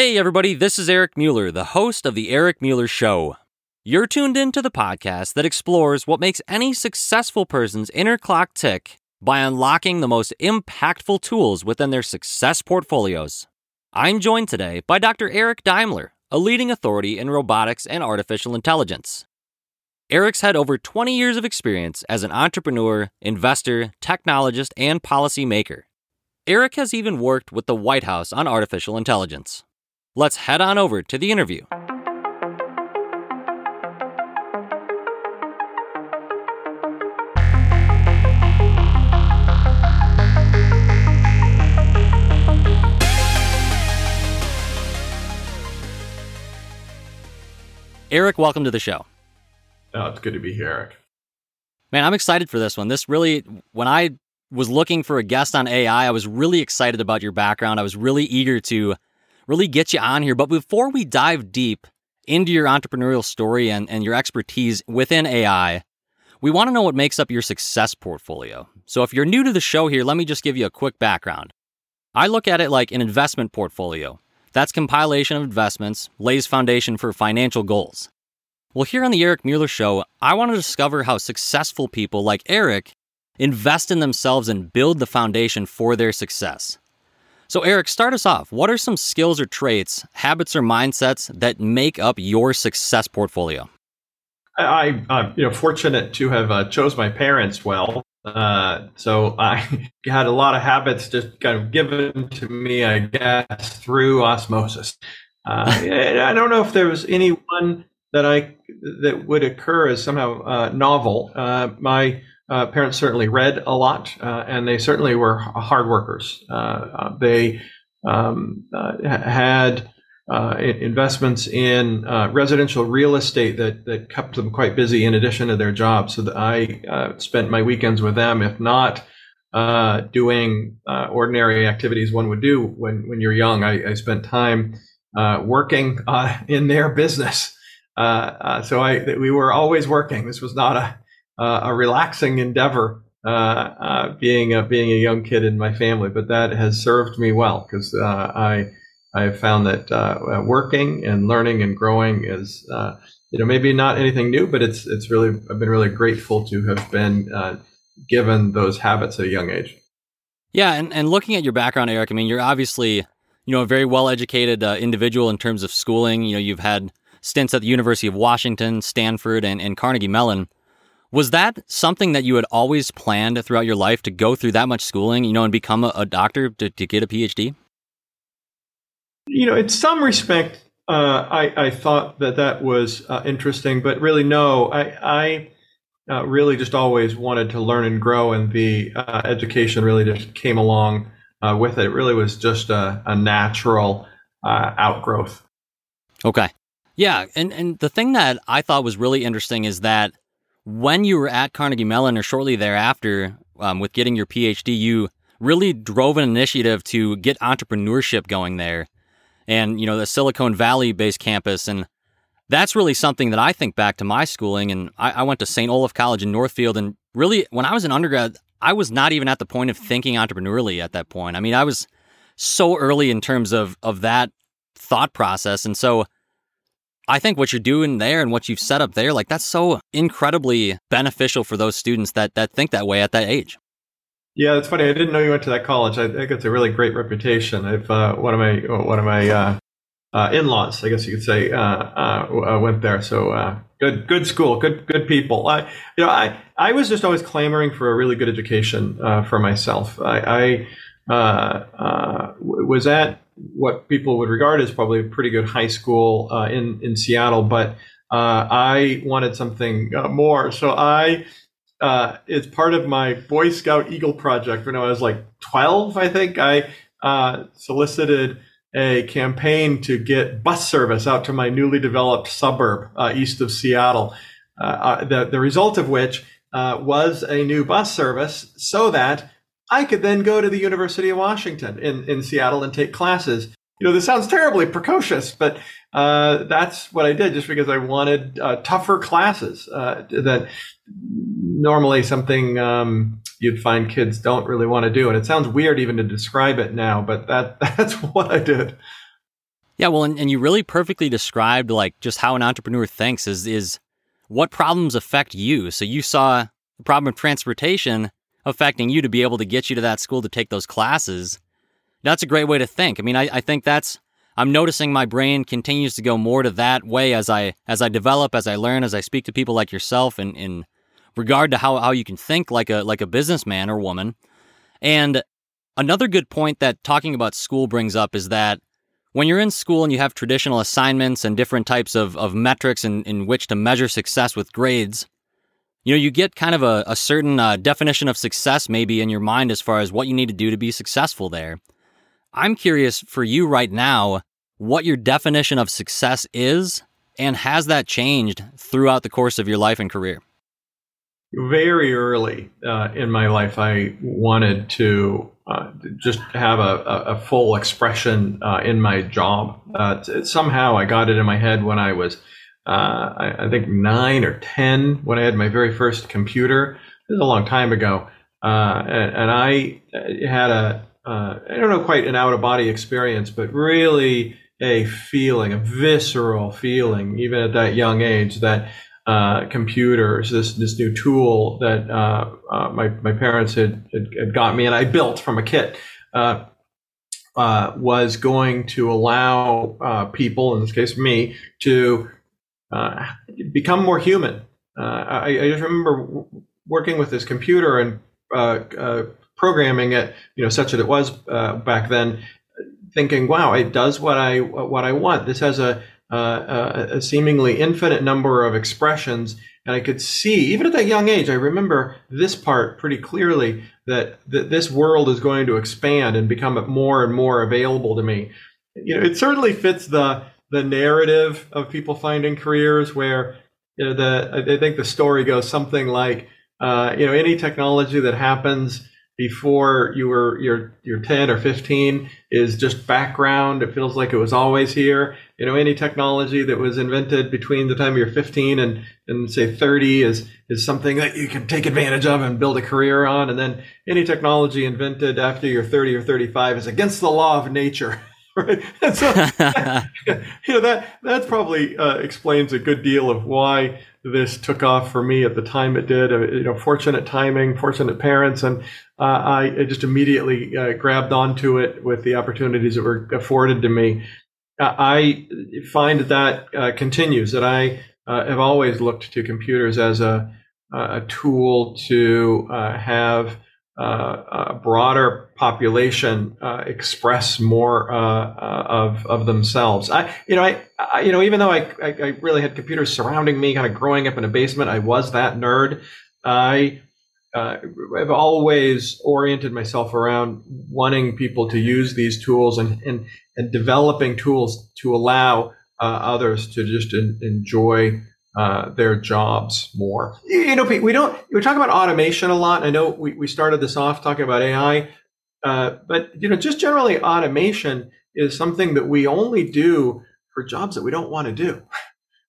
Hey, everybody, this is Eric Mueller, the host of The Eric Mueller Show. You're tuned in to the podcast that explores what makes any successful person's inner clock tick by unlocking the most impactful tools within their success portfolios. I'm joined today by Dr. Eric Daimler, a leading authority in robotics and artificial intelligence. Eric's had over 20 years of experience as an entrepreneur, investor, technologist, and policymaker. Eric has even worked with the White House on artificial intelligence. Let's head on over to the interview. Eric, welcome to the show. Oh, it's good to be here, Eric. Man, I'm excited for this one. This really, when I was looking for a guest on AI, I was really excited about your background. I was really eager to really get you on here. But before we dive deep into your entrepreneurial story and, and your expertise within AI, we want to know what makes up your success portfolio. So if you're new to the show here, let me just give you a quick background. I look at it like an investment portfolio. That's compilation of investments, lays foundation for financial goals. Well, here on the Eric Mueller Show, I want to discover how successful people like Eric invest in themselves and build the foundation for their success. So, Eric, start us off. What are some skills or traits, habits or mindsets that make up your success portfolio? I, I'm you know fortunate to have uh, chose my parents well. Uh, so I had a lot of habits just kind of given to me, I guess, through osmosis. Uh, I don't know if there was any one that I that would occur as somehow uh, novel. Uh, my uh, parents certainly read a lot, uh, and they certainly were hard workers. Uh, uh they um, uh, had uh, investments in residential real estate that, that kept them quite busy in addition to their jobs. So that I spent my weekends with them, if not doing ordinary activities one would do when, when you're young. I, I spent time working in their business. so I, we were always working. This was not a a relaxing endeavor uh, uh, being a, being a young kid in my family, but that has served me well because I I have found that working and learning and growing is you know maybe not anything new, but it's it's really I've been really grateful to have been given those habits at a young age. Yeah, and, and looking at your background, Eric, I mean, you're obviously, you know, a very well educated uh, individual in terms of schooling. You know, you've had stints at the University of Washington, Stanford, and, and Carnegie Mellon. Was that something that you had always planned throughout your life to go through that much schooling, you know, and become a, a doctor to, to, get a PhD? You know, in some respect, uh, I, I, thought that that was uh, interesting, but really, no. I, I uh, really just always wanted to learn and grow, and the uh, education really just came along uh, with it. It really was just a, a natural uh, outgrowth. Okay. Yeah, and and the thing that I thought was really interesting is that when you were at Carnegie Mellon or shortly thereafter um, with getting your PhD, you really drove an initiative to get entrepreneurship going there and, you know, the Silicon Valley based campus. And that's really something that I think back to my schooling. And I, I went to St. Olaf College in Northfield. And really, when I was an undergrad, I was not even at the point of thinking entrepreneurially at that point. I mean, I was so early in terms of, of that thought process. And so, I think what you're doing there and what you've set up there, like that's so incredibly beneficial for those students that that think that way at that age. Yeah, it's funny. I didn't know you went to that college. I think it's a really great reputation. I've uh, one of my one of my uh, uh, in-laws, I guess you could say, uh, uh, uh, went there. So good, good school, good, good people. I, you know, I I was just always clamoring for a really good education for myself. I, I was at what people would regard as probably a pretty good high school uh, in in Seattle, but uh, I wanted something uh, more. So I, uh, it's part of my Boy Scout Eagle project. When I was like 12, I think I uh, solicited a campaign to get bus service out to my newly developed suburb east of Seattle. the the result of which was a new bus service, so that I could then go to the University of Washington in, in Seattle and take classes. You know, this sounds terribly precocious, but uh, that's what I did just because I wanted uh, tougher classes uh, that normally something um, you'd find kids don't really want to do. And it sounds weird even to describe it now, but that that's what I did. Yeah, well, and, and you really perfectly described like just how an entrepreneur thinks is is what problems affect you. So you saw the problem of transportation affecting you to be able to get you to that school to take those classes. That's a great way to think. I mean, I, I think that's I'm noticing my brain continues to go more to that way as I as I develop, as I learn, as I speak to people like yourself in, in regard to how, how you can think like a like a businessman or woman. And another good point that talking about school brings up is that when you're in school and you have traditional assignments and different types of, of metrics in, in which to measure success with grades, you know, you get kind of a, a certain uh, definition of success maybe in your mind as far as what you need to do to be successful there. I'm curious for you right now what your definition of success is, and has that changed throughout the course of your life and career? Very early uh, in my life, I wanted to uh, just have a, a, full expression uh, in my job. Uh, somehow I got it in my head when I was, uh, I, I, think, nine or 10, when I had my very first computer. This is a long time ago. Uh, and, and, I had a I don't know quite an out of body experience, but really a feeling, a visceral feeling, even at that young age, that uh, computers, this this new tool that uh, uh, my my parents had, had, had got me and I built from a kit. Uh, uh, was going to allow uh, people, in this case me, to Uh, become more human. Uh, I, I, just remember working with this computer and uh, programming it, you know, such that it was back then, thinking, "Wow, it does what I what I want." This has a uh, a, seemingly infinite number of expressions. And I could see, even at that young age, I remember this part pretty clearly that, that this world is going to expand and become more and more available to me. You know, it certainly fits the the narrative of people finding careers where you know the I think the story goes something like uh, you know any technology that happens before you were you're you're 10 or 15 is just background. It feels like it was always here. You know any technology that was invented between the time you're 15 and and say 30 is is something that you can take advantage of and build a career on. And then any technology invented after you're 30 or 35 is against the law of nature right so you know that that probably uh, explains a good deal of why this took off for me at the time it did. Uh, you know, fortunate timing, fortunate parents, and uh, I, I, just immediately uh, grabbed onto it with the opportunities that were afforded to me. Uh, I find that that uh, continues. That I have always looked to computers as a a tool to have a broader population uh, express more uh, of of themselves. I, you know, I, I you know, even though I, I, I, really had computers surrounding me, kind of growing up in a basement, I was that nerd. I have always oriented myself around wanting people to use these tools and and, and developing tools to allow others to just en- enjoy uh, their jobs more. You know, we don't we talk about automation a lot. I know we, we started this off talking about AI, uh, but you know, just generally automation is something that we only do for jobs that we don't want to do.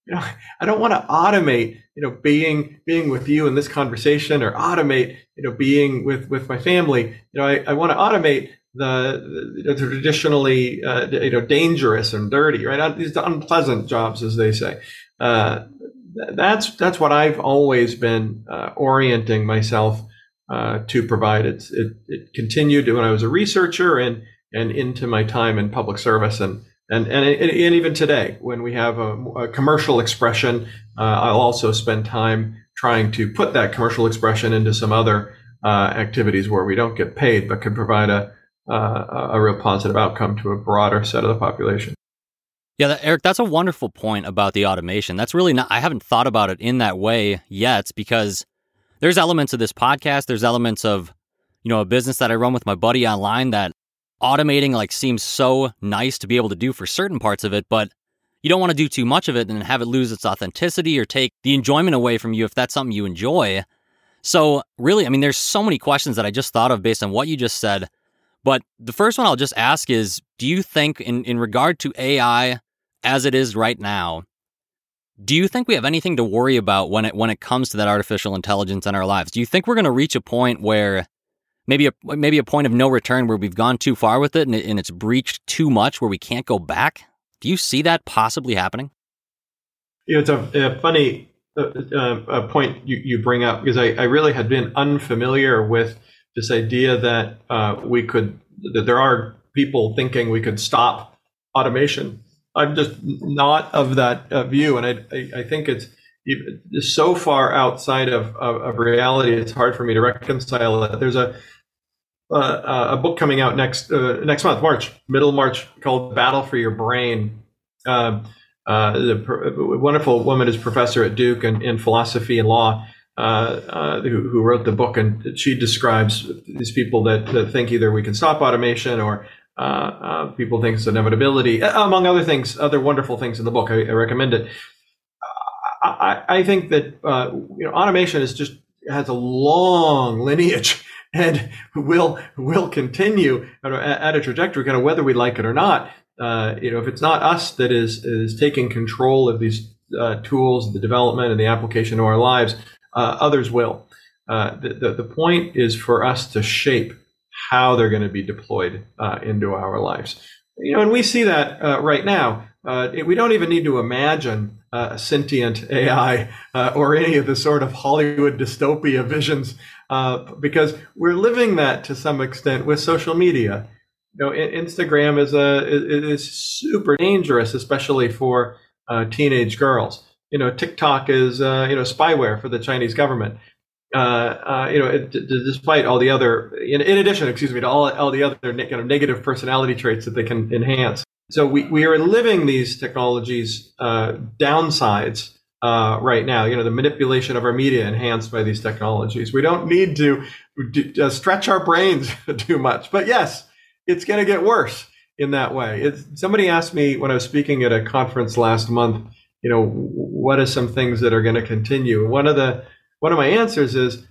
You know, I don't want to automate, you know, being being with you in this conversation or automate, you know, being with with my family. You know, I, I want to automate the, the, traditionally uh, you know dangerous and dirty, right? These unpleasant jobs, as they say. Uh, that's that's what I've always been uh, orienting myself uh, to provide. It's, it, it continued when I was a researcher and and into my time in public service and and and, and even today when we have a, a commercial expression, uh, I'll also spend time trying to put that commercial expression into some other uh, activities where we don't get paid but can provide a uh, a real positive outcome to a broader set of the population. Yeah, that, Eric, that's a wonderful point about the automation. That's really not, I haven't thought about it in that way yet because there's elements of this podcast, there's elements of, you know, a business that I run with my buddy online that automating like seems so nice to be able to do for certain parts of it, but you don't want to do too much of it and have it lose its authenticity or take the enjoyment away from you if that's something you enjoy. So, really, I mean, there's so many questions that I just thought of based on what you just said. But the first one I'll just ask is Do you think, in, in regard to AI as it is right now, do you think we have anything to worry about when it when it comes to that artificial intelligence in our lives? Do you think we're going to reach a point where maybe a maybe a point of no return where we've gone too far with it and, it and it's breached too much where we can't go back? Do you see that possibly happening? You know, it's a, a funny uh, uh, point you, you bring up because I, I really had been unfamiliar with this idea that uh, we could that there are people thinking we could stop automation. I'm just not of that uh, view, and I, I, I think it's so far outside of, of, of, reality. It's hard for me to reconcile it. There's a uh, a book coming out next uh, next month, March, middle March, called "Battle for Your Brain." Um, uh, the wonderful woman is professor at Duke in, in philosophy and law, uh, uh, who, who, wrote the book, and she describes these people that, that think either we can stop automation or uh, uh, people think it's inevitability, among other things, other wonderful things in the book. I, I recommend it. I, I think that uh, you know automation is just has a long lineage and will will continue at a trajectory, kind of whether we like it or not. Uh, you know, if it's not us that is is taking control of these uh, tools, the development and the application to our lives, uh, others will. Uh, the, the, the point is for us to shape how they're going to be deployed uh, into our lives. You know, and we see that uh, right now. we don't even need to imagine uh, sentient AI uh, or any of the sort of Hollywood dystopia visions, uh, because we're living that to some extent with social media. You know, Instagram is a is super dangerous, especially for uh, teenage girls. You know, TikTok is uh, you know spyware for the Chinese government. Uh, you know, it, despite all the other, in, in, addition, excuse me, to all all the other ne- kind of negative personality traits that they can enhance so we, we are living these technologies uh, downsides uh, right now. You know, the manipulation of our media enhanced by these technologies. We don't need to uh, stretch our brains too much. But yes, it's going to get worse in that way. It's, somebody asked me when I was speaking at a conference last month. You know, what are some things that are going to continue? One of the one of my answers is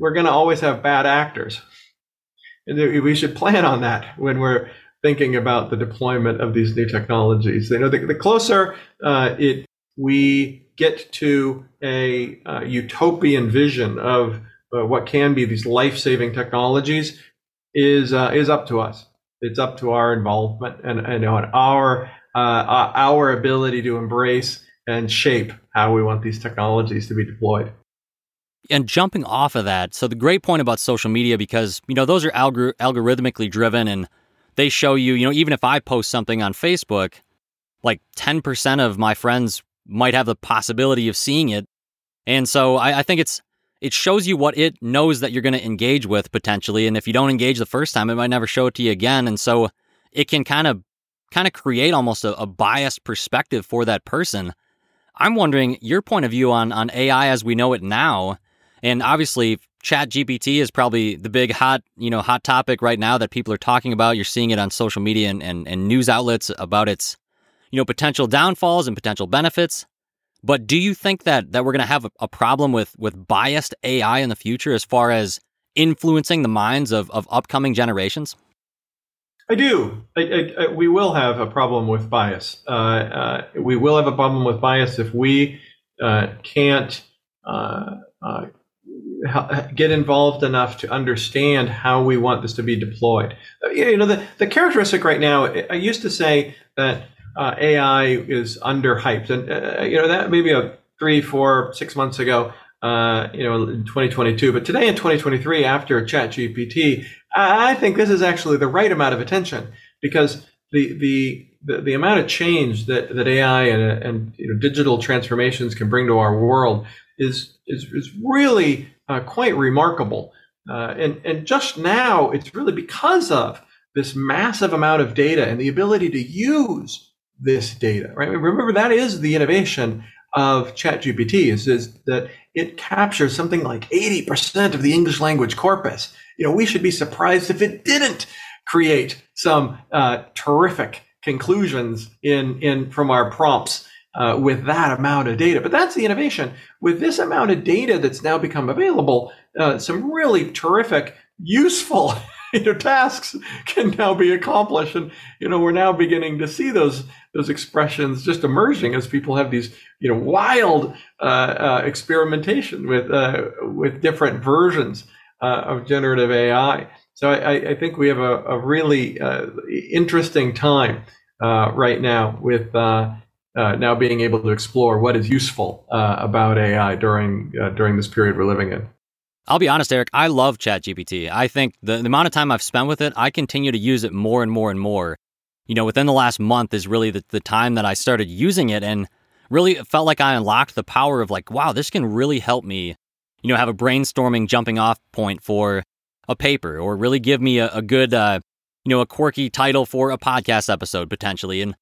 we're going to always have bad actors. And we should plan on that when we're thinking about the deployment of these new technologies. You know, the, the closer uh, it we get to a uh, utopian vision of uh, what can be these life-saving technologies is uh, is up to us. It's up to our involvement and and our uh, our ability to embrace and shape how we want these technologies to be deployed. And jumping off of that, so the great point about social media, because you know those are algor- algorithmically driven and they show you, you know, even if I post something on Facebook, like 10% of my friends might have the possibility of seeing it. And so I, I think it's, it shows you what it knows that you're going to engage with potentially. And if you don't engage the first time, it might never show it to you again. And so it can kind of, kind of create almost a, a biased perspective for that person. I'm wondering your point of view on, on AI as we know it now. And obviously, Chat GPT is probably the big hot, you know, hot topic right now that people are talking about. You're seeing it on social media and, and, and news outlets about its, you know, potential downfalls and potential benefits. But do you think that that we're going to have a, a, problem with with biased AI in the future as far as influencing the minds of, of upcoming generations? I do. I, I, we will have a problem with bias. Uh, uh, we will have a problem with bias if we uh, can't uh, uh, get involved enough to understand how we want this to be deployed. Uh, you know, the, the characteristic right now, I used to say that uh, AI is underhyped. And, uh, you know, that maybe a three, four, six months ago, uh, you know, in 2022. But today in 2023, after ChatGPT, I think this is actually the right amount of attention because the, the, the, the amount of change that, that AI and, and you know, digital transformations can bring to our world is, is, is really uh, quite remarkable. Uh, and, and just now, it's really because of this massive amount of data and the ability to use this data, right? Remember, that is the innovation of ChatGPT is, is that it captures something like 80% of the English language corpus. You know, we should be surprised if it didn't create some uh, terrific conclusions in, in from our prompts uh, with that amount of data. But that's the innovation. With this amount of data that's now become available, uh, some really terrific, useful you know, tasks can now be accomplished. And you know, we're now beginning to see those those expressions just emerging as people have these you know wild uh, uh experimentation with uh, with different versions uh, of generative AI. So I, I, think we have a, a really interesting time right now with uh, now being able to explore what is useful uh, about AI during uh, during this period we're living in. I'll be honest, Eric. I love ChatGPT. I think the, the amount of time I've spent with it, I continue to use it more and more and more. You know, within the last month is really the, the time that I started using it, and really felt like I unlocked the power of like, wow, this can really help me. You know, have a brainstorming jumping off point for a paper, or really give me a, a good, uh, you know, a quirky title for a podcast episode potentially. And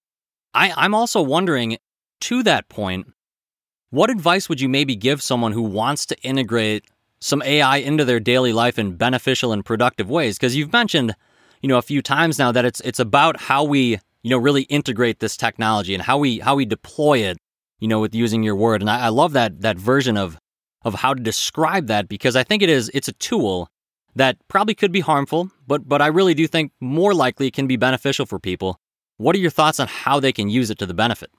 I, I'm also wondering, to that point, what advice would you maybe give someone who wants to integrate some AI into their daily life in beneficial and productive ways? Because you've mentioned, you know, a few times now that it's it's about how we, you know, really integrate this technology and how we how we deploy it, you know, with using your word. And I, I love that that version of of how to describe that because I think it is it's a tool that probably could be harmful, but but I really do think more likely it can be beneficial for people. What are your thoughts on how they can use it to the benefit?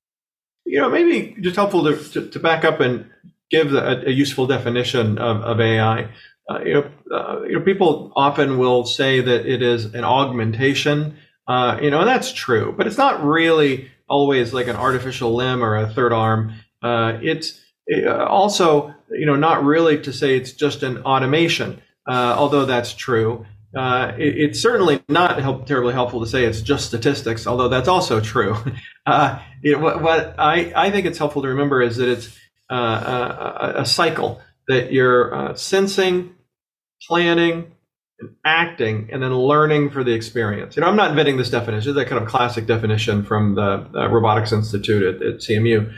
You know, maybe just helpful to, to, to back up and give a, a useful definition of, of AI. Uh, you, know, uh, you know, people often will say that it is an augmentation. Uh, you know, and that's true, but it's not really always like an artificial limb or a third arm. Uh, it's uh, also, you know, not really to say it's just an automation, uh, although that's true. Uh, it, it's certainly not help, terribly helpful to say it's just statistics, although that's also true. Uh, it, what, what I, I, think it's helpful to remember is that it's uh, a, a, cycle that you're uh, sensing, planning, and acting, and then learning for the experience. You know, I'm not inventing this definition. It's that kind of classic definition from the Robotics Institute at, at CMU.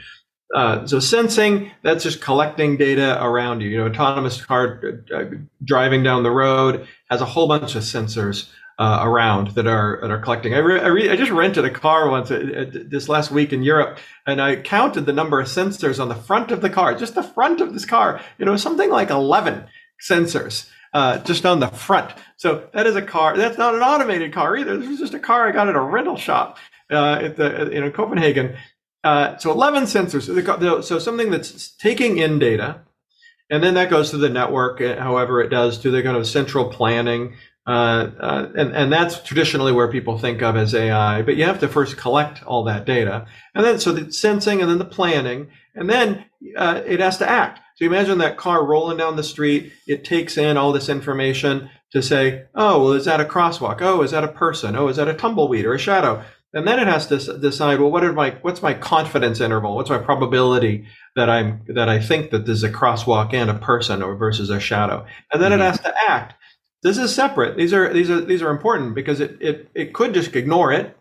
Uh, so sensing, that's just collecting data around you. You know, autonomous car uh, driving down the road has a whole bunch of sensors uh, around that are that are collecting. I, re- I, re- I just rented a car once uh, uh, this last week in Europe, and I counted the number of sensors on the front of the car, just the front of this car. You know, something like eleven sensors. Uh, just on the front. So that is a car. That's not an automated car either. This is just a car I got at a rental shop uh, at the in Copenhagen, uh, so 11 sensors. So something that's taking in data, and then that goes to the network, uh, however it does, to the kind of central planning. Uh, uh, and, and that's traditionally where people think of as AI, but you have to first collect all that data. And then, so the sensing and then the planning, and then uh, it has to act. So imagine that car rolling down the street, it takes in all this information to say, oh, well, is that a crosswalk? Oh, is that a person? Oh, is that a tumbleweed or a shadow? And then it has to decide well what are my what's my confidence interval? What's my probability that i'm that i think that there's a crosswalk and a person or versus a shadow? And then mm-hmm. it has to act. This is separate. These are these are these are important because it, it it could just ignore it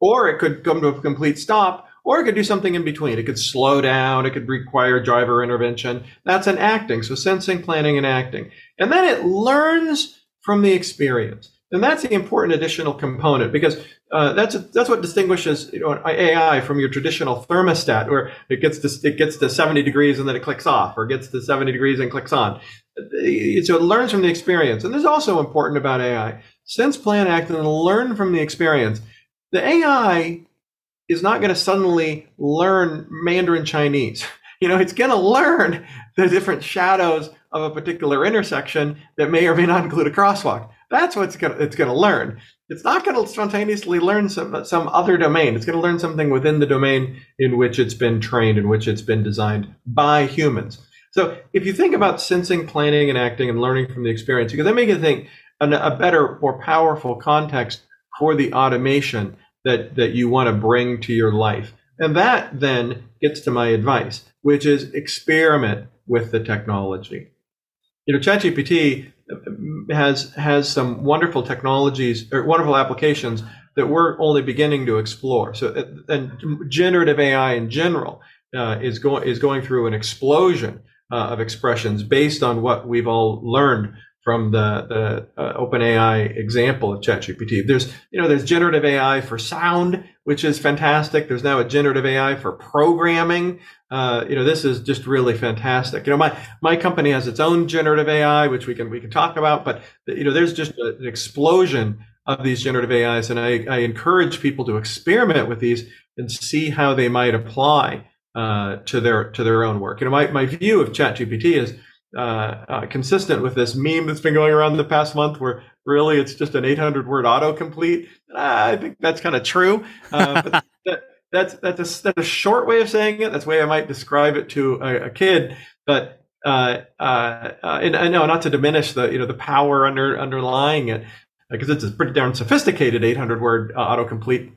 or it could come to a complete stop or it could do something in between. It could slow down. It could require driver intervention. That's an acting. So sensing planning and acting. And then it learns from the experience and that's the important additional component because uh, that's that's what distinguishes you know, AI from your traditional thermostat, where it gets to it gets to 70 degrees and then it clicks off, or gets to 70 degrees and clicks on. So it learns from the experience. And this is also important about AI: sense, plan, act, and learn from the experience. The AI is not going to suddenly learn Mandarin Chinese. You know, it's going to learn the different shadows of a particular intersection that may or may not include a crosswalk. That's what it's going to, it's to learn. It's not going to spontaneously learn some, some other domain. It's going to learn something within the domain in which it's been trained, in which it's been designed by humans. So if you think about sensing, planning, and acting and learning from the experience, because that then make you think a, a better, more powerful context for the automation that, that you want to bring to your life. And that then gets to my advice, which is experiment with the technology. You know, ChatGPT has has some wonderful technologies or wonderful applications that we're only beginning to explore. So, and generative AI in general uh, is going is going through an explosion uh, of expressions based on what we've all learned from the the uh, OpenAI example of ChatGPT. There's you know there's generative AI for sound, which is fantastic. There's now a generative AI for programming. Uh, you know this is just really fantastic. You know my my company has its own generative AI, which we can we can talk about. But you know there's just a, an explosion of these generative AIs, and I, I encourage people to experiment with these and see how they might apply uh, to their to their own work. You know my my view of ChatGPT is uh, uh, consistent with this meme that's been going around the past month, where really it's just an 800 word autocomplete. I think that's kind of true, uh, but that, that's that's a, that's a short way of saying it. That's the way I might describe it to a, a kid. But uh, uh, and I know not to diminish the you know the power under underlying it because it's a pretty darn sophisticated 800 word autocomplete,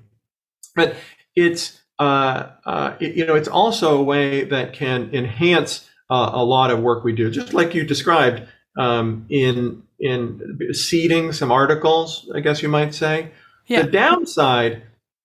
but it's it, you know it's also a way that can enhance uh, a lot of work we do, just like you described um, in in seeding some articles. I guess you might say. Yeah. The downside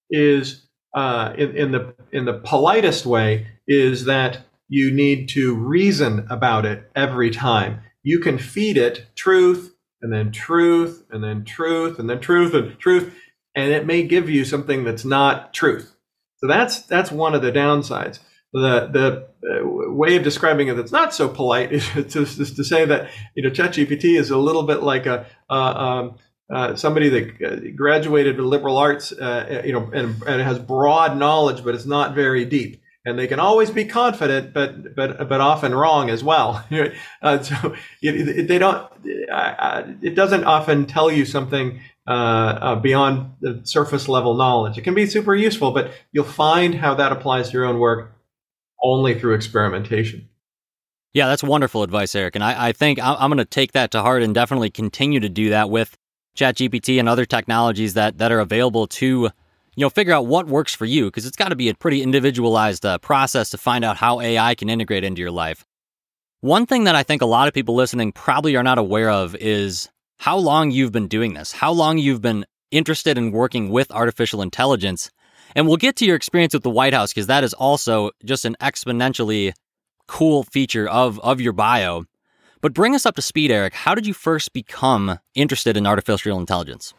is uh, in, in the in the politest way is that you need to reason about it every time. You can feed it truth and then truth and then truth and then truth and truth, and it may give you something that's not truth. So that's that's one of the downsides the the uh, way of describing it that's not so polite is to, is to say that you know ChatGPT is a little bit like a uh, um, uh, somebody that uh, graduated with liberal arts, uh, you know, and, and has broad knowledge, but it's not very deep. And they can always be confident, but but but often wrong as well. uh, so they don't. it doesn't often tell you something beyond the surface level knowledge. It can be super useful, but you'll find how that applies to your own work only through experimentation. Yeah, that's wonderful advice, Eric. And I, I think I'm going to take that to heart and definitely continue to do that with ChatGPT and other technologies that, that are available to, you know, figure out what works for you because it's got to be a pretty individualized uh, process to find out how AI can integrate into your life. One thing that I think a lot of people listening probably are not aware of is how long you've been doing this, how long you've been interested in working with artificial intelligence, and we'll get to your experience with the White House because that is also just an exponentially cool feature of, of your bio. But bring us up to speed, Eric. How did you first become interested in artificial intelligence?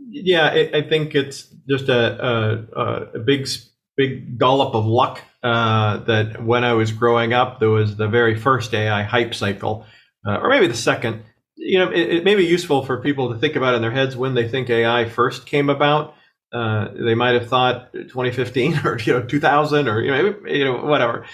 Yeah, I think it's just a, a, a big, big dollop of luck uh, that when I was growing up, there was the very first AI hype cycle, uh, or maybe the second. You know, it, it may be useful for people to think about in their heads when they think AI first came about. Uh, they might have thought 2015 or you know 2000 or you know, you know whatever.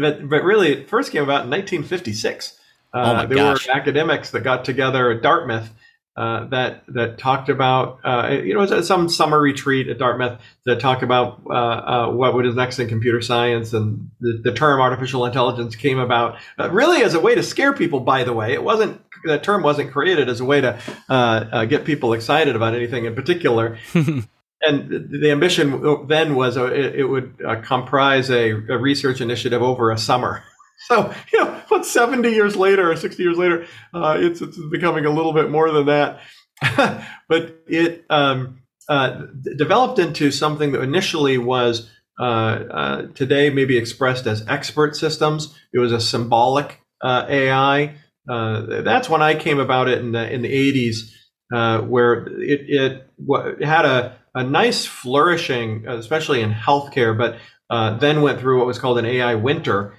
But but really, it first came about in 1956. Uh, oh there gosh. were academics that got together at Dartmouth uh, that that talked about uh, you know some summer retreat at Dartmouth that talked about uh, uh, what was next in computer science and the, the term artificial intelligence came about uh, really as a way to scare people. By the way, it wasn't that term wasn't created as a way to get people excited about anything in particular. and the ambition then was uh, it, would uh, comprise a, research initiative over a summer. So, you know, what, 70 years later or 60 years later, uh, it's, it's becoming a little bit more than that. but it um, uh, developed into something that initially was uh, uh, today maybe expressed as expert systems. It was a symbolic AI. that's when I came about it in the, in the 80s, where it, it, it had a a nice flourishing, especially in healthcare, but uh, then went through what was called an AI winter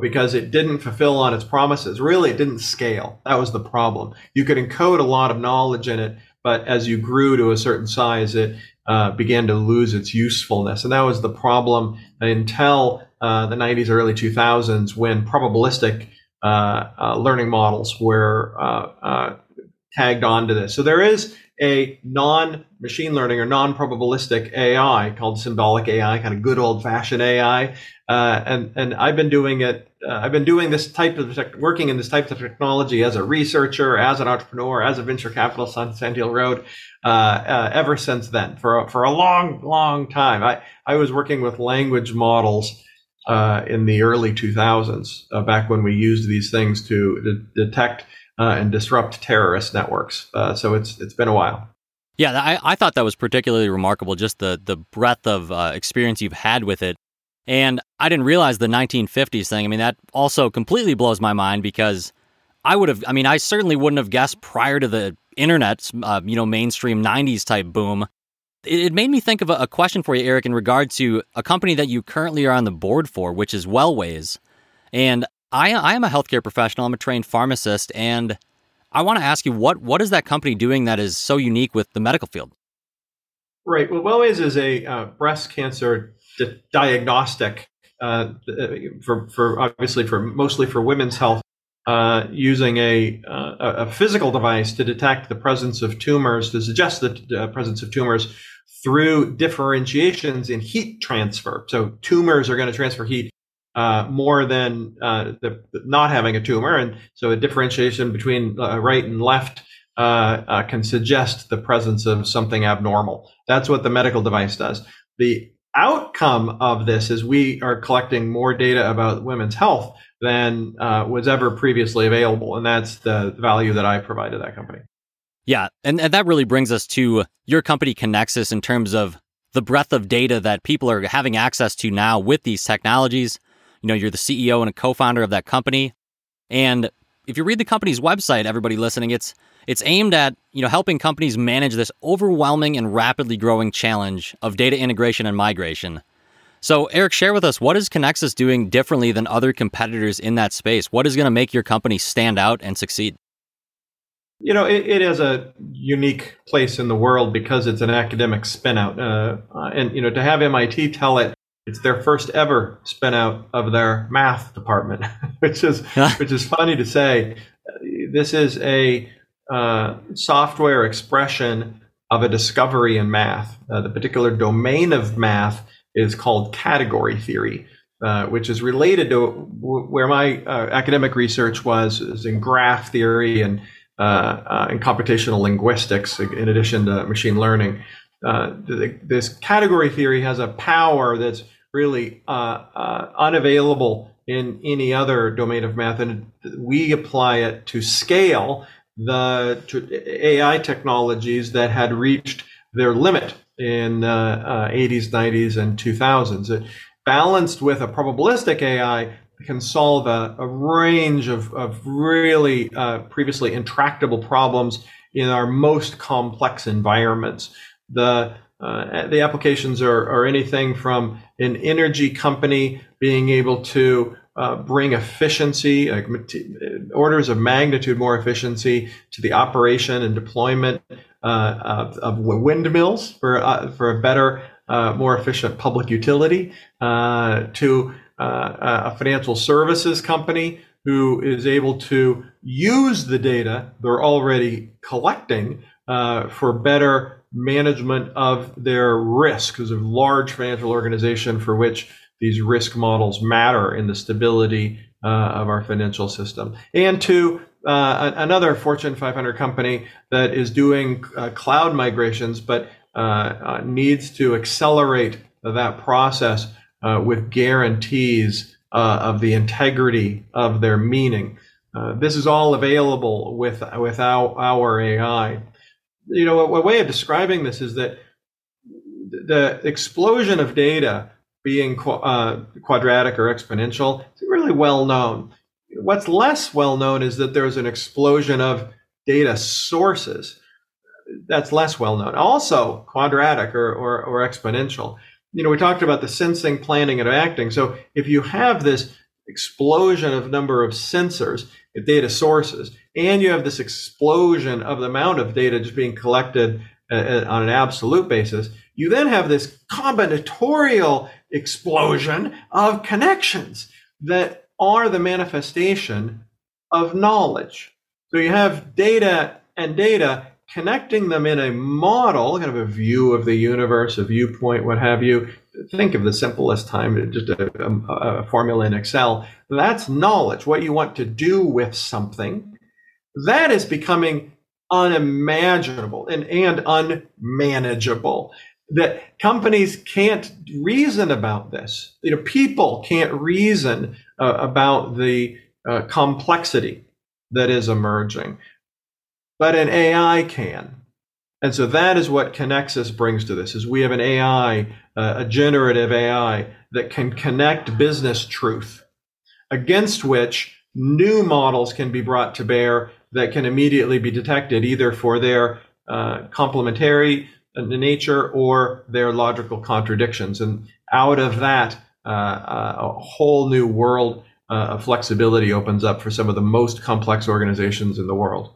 because it didn't fulfill on its promises. Really, it didn't scale. That was the problem. You could encode a lot of knowledge in it, but as you grew to a certain size, it uh, began to lose its usefulness. And that was the problem until uh, the 90s, early 2000s, when probabilistic uh, uh, learning models were uh, tagged onto this. So there is a non machine learning or non probabilistic AI called symbolic AI, kind of good old fashioned AI. Uh, and, and I've been doing it. Uh, I've been doing this type of tech, working in this type of technology as a researcher, as an entrepreneur, as a venture capitalist on Sand Hill Road, uh, uh, ever since then for a, for a long, long time. I, I was working with language models uh, in the early 2000s, uh, back when we used these things to de- detect uh, and disrupt terrorist networks. Uh, so it's it's been a while. Yeah, I, I thought that was particularly remarkable, just the the breadth of uh, experience you've had with it. And I didn't realize the 1950s thing. I mean, that also completely blows my mind because I would have. I mean, I certainly wouldn't have guessed prior to the internet's uh, you know mainstream 90s type boom. It, it made me think of a, a question for you, Eric, in regard to a company that you currently are on the board for, which is Welwaze. And I, I am a healthcare professional. I'm a trained pharmacist, and I want to ask you what what is that company doing that is so unique with the medical field? Right. Well, Welwaze is a uh, breast cancer di- diagnostic uh, for for obviously for mostly for women's health uh, using a, uh, a physical device to detect the presence of tumors, to suggest the presence of tumors through differentiations in heat transfer. So tumors are going to transfer heat uh, more than uh, the, not having a tumor, and so a differentiation between uh, right and left can suggest the presence of something abnormal. That's what the medical device does. The outcome of this is we are collecting more data about women's health than uh, was ever previously available. And that's the value that I provide to that company. Yeah. And, and that really brings us to your company, Conexus, in terms of the breadth of data that people are having access to now with these technologies. You know, you're the CEO and a co founder of that company. And if you read the company's website, everybody listening, it's it's aimed at, you know, helping companies manage this overwhelming and rapidly growing challenge of data integration and migration. So, Eric, share with us what is Conexus doing differently than other competitors in that space? What is going to make your company stand out and succeed? You know, it, it is a unique place in the world because it's an academic spinout. Uh, and, you know, to have MIT tell it it's their first ever spinout of their math department, which is which is funny to say. This is a uh, software expression of a discovery in math. Uh, the particular domain of math is called category theory, uh, which is related to w- where my uh, academic research was, is in graph theory and uh, uh in computational linguistics, in addition to machine learning. Uh, this category theory has a power that's really uh, unavailable in any other domain of math, and we apply it to scale the AI technologies that had reached their limit in uh, uh, 80s, 90s, and 2000s. It, balanced with a probabilistic AI can solve a, a range of, of really uh, previously intractable problems in our most complex environments. The uh, the applications are, are anything from an energy company being able to uh, bring efficiency, like orders of magnitude more efficiency to the operation and deployment uh, of, of, windmills for uh, for a better, uh, more efficient public utility, uh, to a financial services company who is able to use the data they're already collecting for better management of their risk as a large financial organization for which these risk models matter in the stability uh, of our financial system. And to uh, another Fortune 500 company that is doing uh, cloud migrations, but uh, uh, needs to accelerate that process uh, with guarantees of the integrity of their meaning. this is all available with without our AI. You know, a, a way of describing this is that the explosion of data being uh, quadratic or exponential is really well known. What's less well known is that there's an explosion of data sources. That's less well known. Also, quadratic or, or, or exponential. You know, we talked about the sensing, planning, and acting. So if you have this explosion of number of sensors, data sources, and you have this explosion of the amount of data just being collected uh, uh on an absolute basis, you then have this combinatorial explosion of connections that are the manifestation of knowledge. So you have data and data connecting them in a model, kind of a view of the universe, a viewpoint, what have you. Think of the simplest time, just a, a, a formula in Excel. That's knowledge, what you want to do with something. That is becoming unimaginable and, and unmanageable that companies can't reason about this. You know, people can't reason uh, about the uh, complexity that is emerging, but an AI can. And so that is what Conexus brings to this: is we have an AI, uh, a generative AI that can connect business truth, against which new models can be brought to bear that can immediately be detected either for their uh, complementary nature or their logical contradictions. And out of that, uh, uh, a whole new world uh, of flexibility opens up for some of the most complex organizations in the world.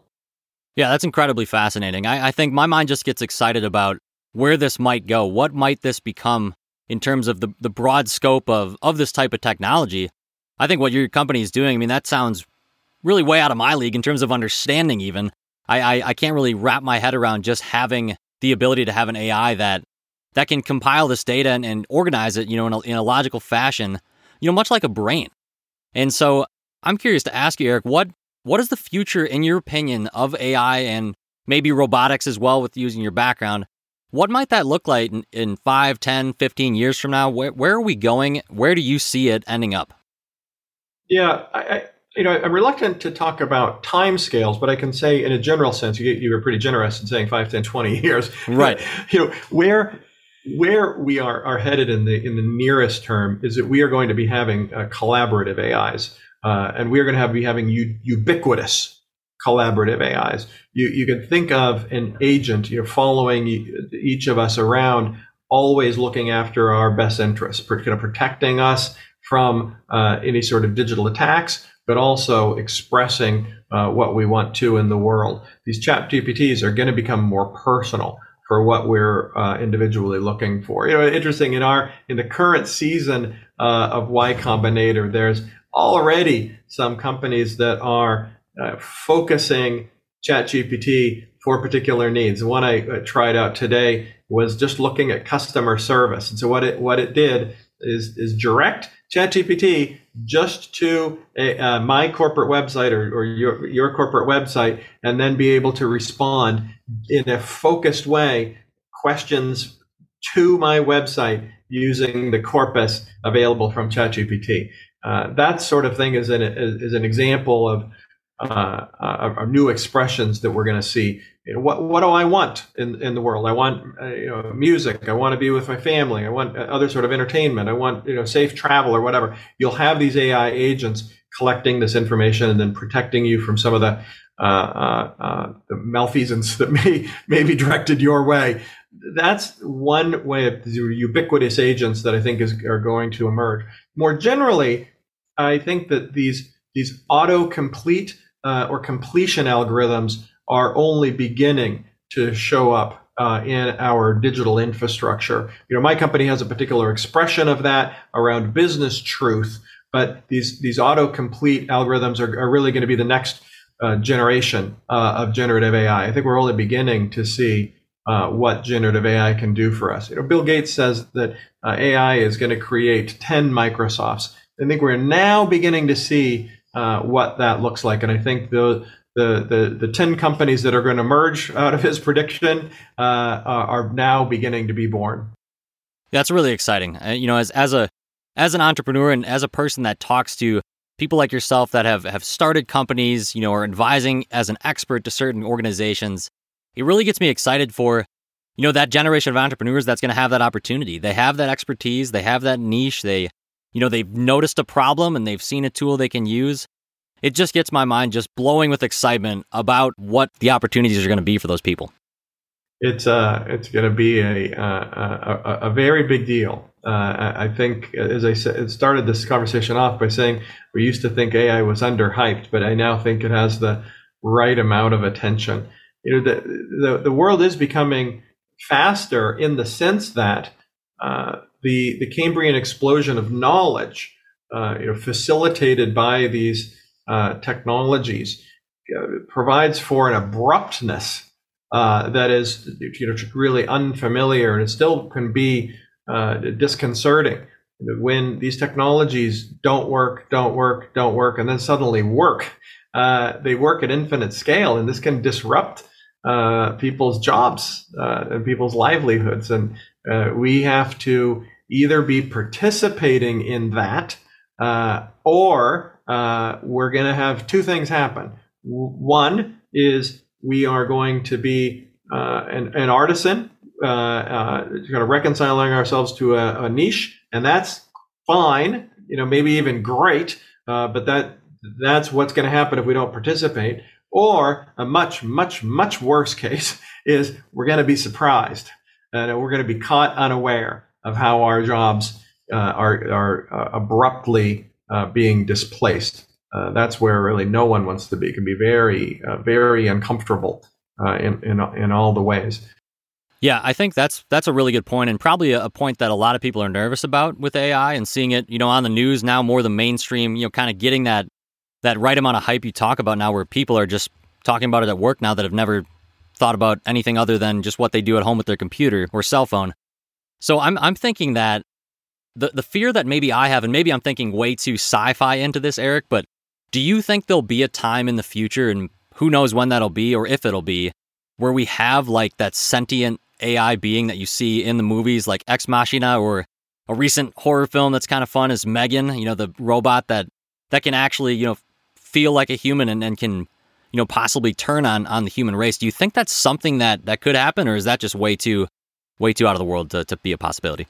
Yeah, that's incredibly fascinating. I, I think my mind just gets excited about where this might go. What might this become in terms of the, the broad scope of, of this type of technology? I think what your company is doing, I mean, that sounds really way out of my league in terms of understanding. Even I, I, I can't really wrap my head around just having the ability to have an AI that that can compile this data and, and organize it, you know, in a, in a logical fashion, you know, much like a brain. And so I'm curious to ask you, Eric, what what is the future, in your opinion, of AI and maybe robotics as well with using your background? What might that look like in, in 5, 10, 15 years from now? Where, where are we going? Where do you see it ending up? Yeah, I, you know, I'm reluctant to talk about time scales, but I can say in a general sense, you, you were pretty generous in saying 5, 10, 20 years. Right. you know, where where we are, are headed in the in the nearest term is that we are going to be having uh, collaborative AIs, uh, and we are going to have be having u- ubiquitous collaborative AIs. You you can think of an agent, you know, following each of us around, always looking after our best interests, kind of protecting us from uh, any sort of digital attacks, but also expressing uh, what we want to in the world. These chat GPTs are going to become more personal for what we're uh, individually looking for. You know, interesting in our in the current season uh, of Y Combinator, there's already some companies that are uh, focusing ChatGPT for particular needs. One I tried out today was just looking at customer service, and so what it what it did is is direct ChatGPT just to a, uh, my corporate website or, or your, your corporate website and then be able to respond in a focused way questions to my website using the corpus available from ChatGPT. Uh, that sort of thing is an, is an example of, uh, of new expressions that we're going to see you know, what what do I want in, in the world? I want uh, you know music. I want to be with my family. I want uh, other sort of entertainment. I want you know safe travel or whatever. You'll have these AI agents collecting this information and then protecting you from some of the uh, uh, uh, the malfeasance that may may be directed your way. That's one way of the ubiquitous agents that I think is are going to emerge. More generally, I think that these these autocomplete uh, or completion algorithms are only beginning to show up uh, in our digital infrastructure. You know, my company has a particular expression of that around business truth, but these these autocomplete algorithms are, are really going to be the next uh, generation uh, of generative AI. I think we're only beginning to see uh, what generative AI can do for us. You know, Bill Gates says that uh, AI is going to create 10 Microsofts. I think we're now beginning to see uh, what that looks like, and I think the the, the, the 10 companies that are going to merge out of his prediction uh, are now beginning to be born. That's really exciting. Uh, you know, as, as a as an entrepreneur and as a person that talks to people like yourself that have, have started companies, you know, or advising as an expert to certain organizations, it really gets me excited for, you know, that generation of entrepreneurs that's going to have that opportunity. They have that expertise, they have that niche, they, you know, they've noticed a problem and they've seen a tool they can use it just gets my mind just blowing with excitement about what the opportunities are going to be for those people. It's uh, it's going to be a, uh, a, a very big deal. Uh, I think, as I said, it started this conversation off by saying we used to think AI was underhyped, but I now think it has the right amount of attention. You know, the the, the world is becoming faster in the sense that uh, the the Cambrian explosion of knowledge, uh, you know, facilitated by these uh, technologies uh, provides for an abruptness uh, that is you know really unfamiliar and it still can be uh, disconcerting when these technologies don't work, don't work, don't work, and then suddenly work. Uh, they work at infinite scale, and this can disrupt people's jobs and people's livelihoods. And we have to either be participating in that or uh, we're going to have two things happen. One is we are going to be uh, an, an, artisan, uh, uh, kind of reconciling ourselves to a, a, niche, and that's fine. You know, maybe even great, uh, but that that's what's going to happen if we don't participate. Or a much, much, much worse case is we're going to be surprised and we're going to be caught unaware of how our jobs uh, are, are uh, abruptly uh, being displaced. Uh, that's where really no one wants to be. It can be very, uh, very uncomfortable uh, in, in in all the ways. Yeah, I think that's that's a really good point, and probably a, a, point that a lot of people are nervous about with AI and seeing it, you know, on the news now more the mainstream, you know, kind of getting that that right amount of hype you talk about now, where people are just talking about it at work now that have never thought about anything other than just what they do at home with their computer or cell phone. So I'm I'm thinking that the the fear that maybe I have, and maybe I'm thinking way too sci-fi into this, Eric, but do you think there'll be a time in the future, and who knows when that'll be or if it'll be, where we have like that sentient AI being that you see in the movies like Ex Machina or a recent horror film that's kind of fun is Megan, you know, the robot that that can actually, you know, feel like a human and, and can, you know, possibly turn on on the human race. Do you think that's something that that could happen or is that just way too way too out of the world to, to be a possibility?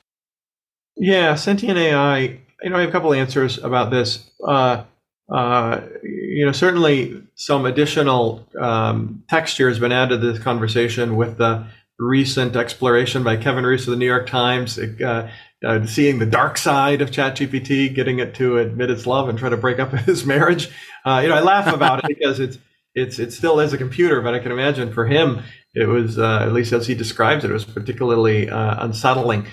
Yeah, sentient AI. You know, I have a couple answers about this. Uh, uh, you know, certainly some additional um, texture has been added to this conversation with the recent exploration by Kevin Roose of the New York Times, uh, uh, seeing the dark side of ChatGPT, getting it to admit its love and try to break up his marriage. Uh, you know, I laugh about it because it's it's it still is a computer, but I can imagine for him it was uh, at least as he describes it, it was particularly uh, unsettling.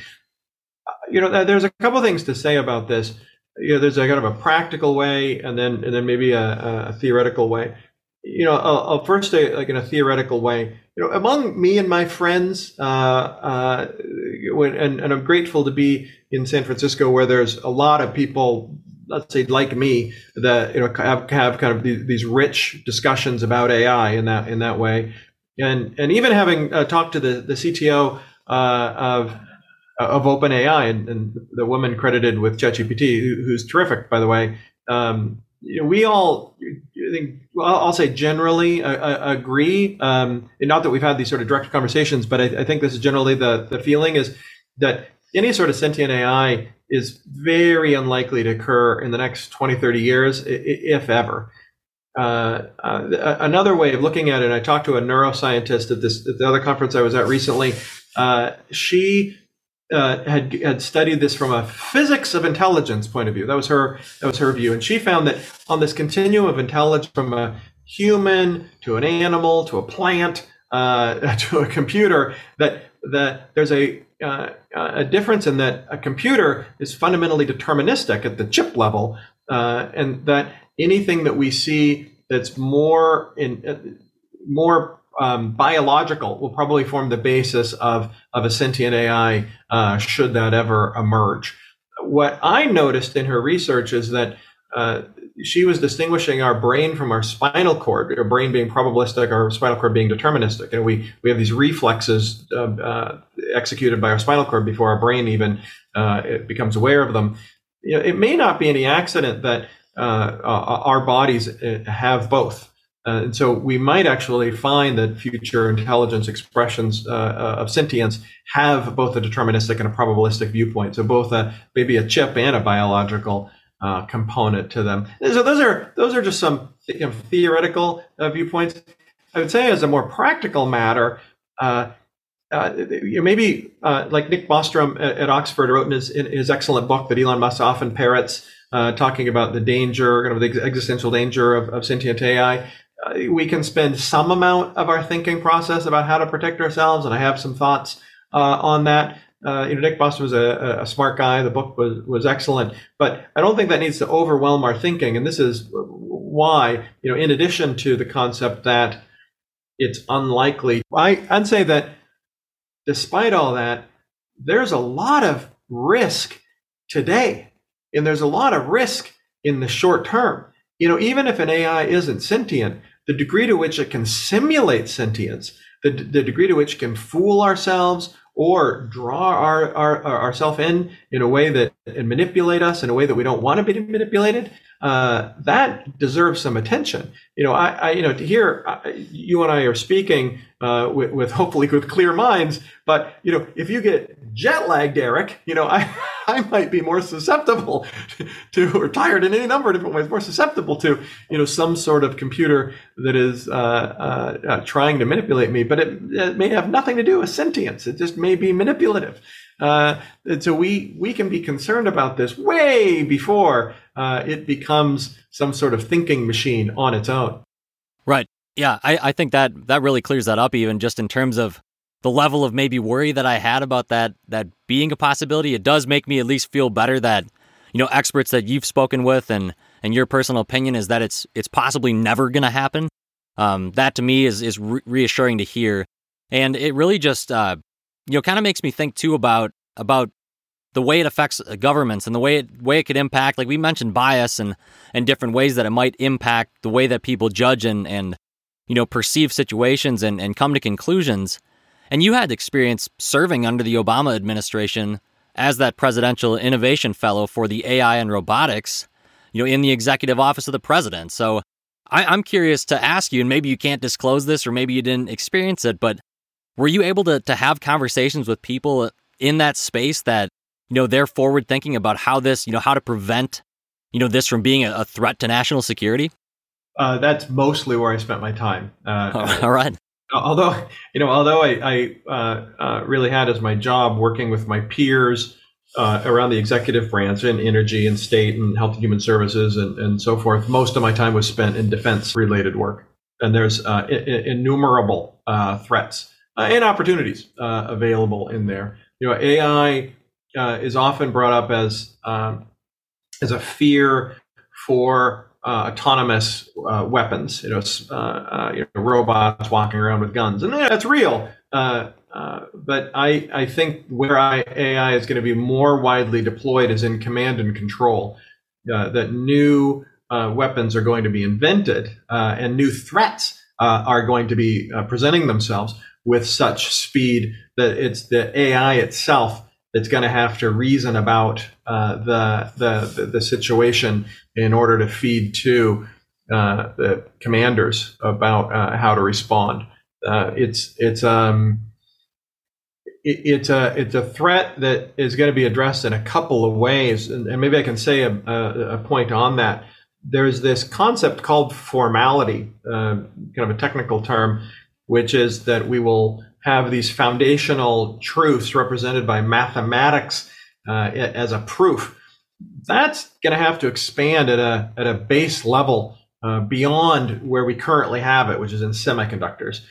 You know, there's a couple things to say about this you know, there's a kind of a practical way, and then and then maybe a, a theoretical way. You know, I'll, I'll, first say like in a theoretical way. You know, among me and my friends, uh, uh, and, and I'm grateful to be in San Francisco where there's a lot of people let's say like me that you know have, have kind of these, these, rich discussions about AI in that in that way, and and even having uh, talked to the the CTO uh, of of OpenAI and, and the woman credited with ChatGPT, who, who's terrific, by the way. Um, you know, we all, I think, well, I'll say generally uh, uh, agree. Um, not that we've had these sort of direct conversations, but I, I, think this is generally the, the feeling is that any sort of sentient AI is very unlikely to occur in the next 20, 30 years, if ever. Uh, uh, another way of looking at it, I talked to a neuroscientist at this at the other conference I was at recently. Uh, she uh, had had studied this from a physics of intelligence point of view. That was her that was her view, and she found that on this continuum of intelligence, from a human to an animal to a plant uh, to a computer, that that there's a uh, a difference in that a computer is fundamentally deterministic at the chip level, uh, and that anything that we see that's more in uh, more um, biological will probably form the basis of, of a sentient AI uh, should that ever emerge. What I noticed in her research is that uh, she was distinguishing our brain from our spinal cord, our brain being probabilistic, our spinal cord being deterministic. And we, we have these reflexes uh, uh executed by our spinal cord before our brain even uh, becomes aware of them. You know, it may not be any accident that uh, our bodies have both. Uh, and so we might actually find that future intelligence expressions uh, uh, of sentience have both a deterministic and a probabilistic viewpoint. So both a, maybe a chip and a biological uh, component to them. And so those are those are just some you know, theoretical uh, viewpoints. I would say as a more practical matter, uh, know, maybe like Nick Bostrom at, at, Oxford wrote in his, in his excellent book that Elon Musk often parrots, talking about the danger, kind of the existential danger of, of sentient AI we can spend some amount of our thinking process about how to protect ourselves, and I have some thoughts uh, on that. Uh, you know, Nick Bostrom was a, a, smart guy. The book was was excellent, but I don't think that needs to overwhelm our thinking. And this is why, you know, in addition to the concept that it's unlikely, I, I'd say that despite all that, there's a lot of risk today, and there's a lot of risk in the short term. You know, even if an AI isn't sentient, the degree to which it can simulate sentience, the, the degree to which it can fool ourselves or draw our, our, our ourself in in a way that and manipulate us in a way that we don't want to be manipulated, uh, that deserves some attention. You know, I, I you know to hear uh, you and I are speaking uh, with, with hopefully with clear minds, but you know, if you get jet lagged, Eric, you know, I I might be more susceptible to, or tired in any number of different ways, more susceptible to, you know, some sort of computer that is uh, uh, trying to manipulate me. But it, it, may have nothing to do with sentience. It just may be manipulative. Uh, so we we can be concerned about this way before uh, it becomes some sort of thinking machine on its own. Right. Yeah, I, I think that that really clears that up, even just in terms of the level of maybe worry that I had about that that being a possibility, it does make me at least feel better that you know experts that you've spoken with and and your personal opinion is that it's it's possibly never going to happen. Um, that to me is is re- reassuring to hear, and it really just uh, you know kind of makes me think too about about the way it affects uh, governments and the way it way it could impact. Like we mentioned, bias and and different ways that it might impact the way that people judge and and you know perceive situations and and come to conclusions. And you had experience serving under the Obama administration as that presidential innovation fellow for the AI and robotics, you know, in the executive office of the president. So I, am curious to ask you, and maybe you can't disclose this or maybe you didn't experience it, but were you able to, to have conversations with people in that space that, you know, they're forward thinking about how this, you know, how to prevent, you know, this from being a, a threat to national security? Uh, that's mostly where I spent my time. Uh, All right although you know although i, I uh, uh, really had as my job working with my peers uh, around the executive branch in energy and state and health and human services and, and so forth most of my time was spent in defense related work and there's uh, I- innumerable uh, threats uh, and opportunities available in there you know ai is often brought up as um, as a fear for uh, autonomous uh, weapons, you know, uh, uh, you know, robots walking around with guns, and yeah, that's real. Uh, uh, but I, I think where I, AI is going to be more widely deployed is in command and control. that new weapons are going to be invented, and new threats are going to be presenting themselves with such speed that it's the AI itself that's going to have to reason about uh, the, the, the situation in order to feed to uh, the commanders about uh, how to respond. Uh, it's it's um it, it's a it's a threat that is going to be addressed in a couple of ways, and, and maybe I can say a, a, a, point on that. There's this concept called formality, uh, kind of a technical term, which is that we will have these foundational truths represented by mathematics uh, as a proof that's going to have to expand at a at a base level uh, beyond where we currently have it, which is in semiconductors.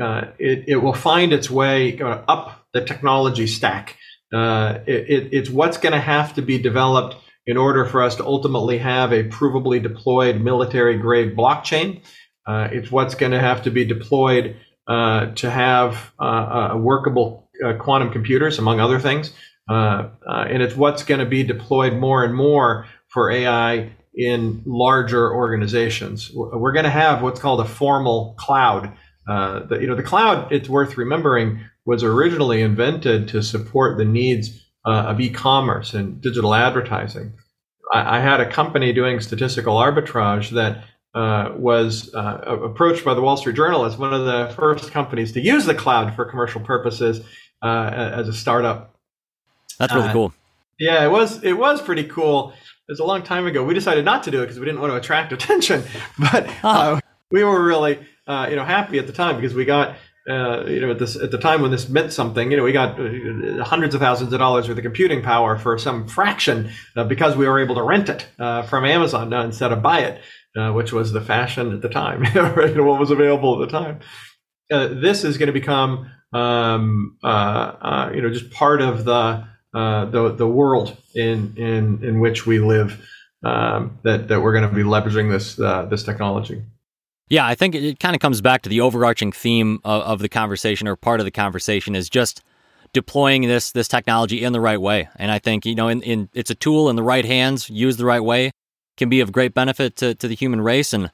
Uh, it, it will find its way up the technology stack. Uh, it, it, it's what's going to have to be developed in order for us to ultimately have a provably deployed military grade blockchain. Uh, it's what's going to have to be deployed uh, to have uh, workable quantum computers, among other things. Uh, uh, and it's what's going to be deployed more and more for AI in larger organizations. We're going to have what's called a formal cloud. Uh, the, you know, the cloud, it's worth remembering, was originally invented to support the needs uh, of e-commerce and digital advertising. I, I, had a company doing statistical arbitrage that uh, was uh, approached by the Wall Street Journal as one of the first companies to use the cloud for commercial purposes as a startup that's really uh, cool. Yeah, it was it was pretty cool. It was a long time ago. We decided not to do it because we didn't want to attract attention, but uh, we were really uh, you know happy at the time because we got uh, you know at this at the time when this meant something. You know, we got uh, hundreds of thousands of dollars worth of computing power for some fraction uh, because we were able to rent it from Amazon instead of buy it. Which was the fashion at the time, what was available at the time. this is going to become, um, you know, just part of the uh, the the world in in in which we live um, that that we're going to be leveraging this uh, this technology. Yeah, I think it, it kind of comes back to the overarching theme of, of, the conversation, or part of the conversation, is just deploying this this technology in the right way. And I think you know, in, in it's a tool in the right hands, used the right way, can be of great benefit to, to the human race. And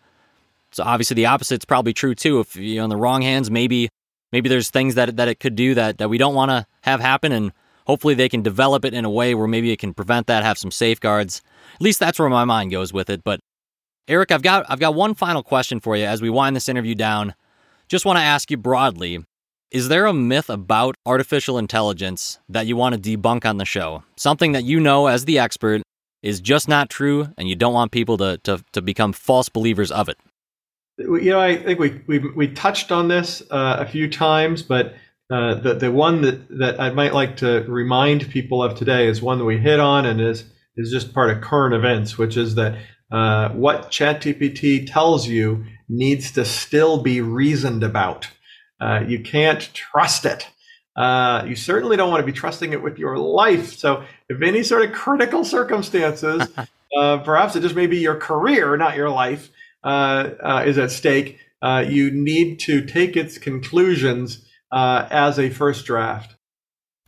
so obviously the opposite is probably true too. If you know in the wrong hands, maybe maybe there's things that that it could do that that we don't want to have happen. And hopefully they can develop it in a way where maybe it can prevent that, have some safeguards. At least that's where my mind goes with it. But Eric, I've got I've got one final question for you as we wind this interview down. Just want to ask you broadly, is there a myth about artificial intelligence that you want to debunk on the show? Something that you know as the expert is just not true and you don't want people to, to, to become false believers of it? You know, I think we, we, we touched on this uh, a few times, but uh, the the one that that I might like to remind people of today is one that we hit on and is is just part of current events, which is that uh, what ChatGPT tells you needs to still be reasoned about. Uh, you can't trust it. Uh, you certainly don't want to be trusting it with your life. So, if any sort of critical circumstances uh, perhaps it just may be your career, not your life, uh, uh, is at stake. Uh, you need to take its conclusions uh, as a first draft.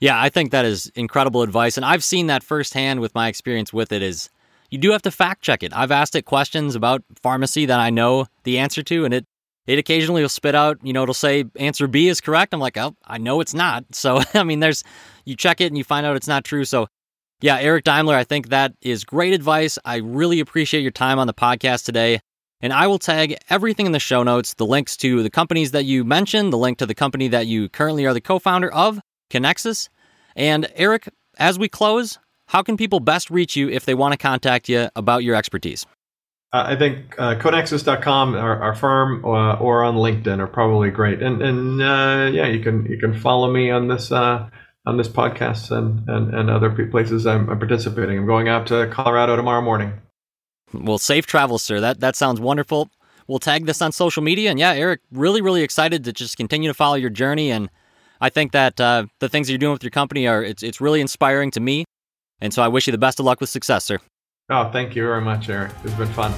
Yeah, I think that is incredible advice, and I've seen that firsthand with my experience with it. Is you do have to fact check it. I've asked it questions about pharmacy that I know the answer to, and it it occasionally will spit out, you know, it'll say answer B is correct. I'm like, oh, I know it's not. So I mean, there's you check it and you find out it's not true. So yeah, Eric Daimler, I think that is great advice. I really appreciate your time on the podcast today. And I will tag everything in the show notes the links to the companies that you mentioned, the link to the company that you currently are the co founder of, Conexus. And Eric, as we close, how can people best reach you if they want to contact you about your expertise? Uh, I think uh, our, our firm, uh, or on LinkedIn are probably great. And and uh, yeah, you can you can follow me on this uh, on this podcast and, and, and other places I'm, I'm participating. I'm going out to Colorado tomorrow morning. Well, safe travels, sir. That that sounds wonderful. We'll tag this on social media, and yeah, Eric, really, really excited to just continue to follow your journey. And I think that uh, the things you're doing with your company are it's it's really inspiring to me. And so I wish you the best of luck with success, sir. Oh, thank you very much, Eric. It's been fun.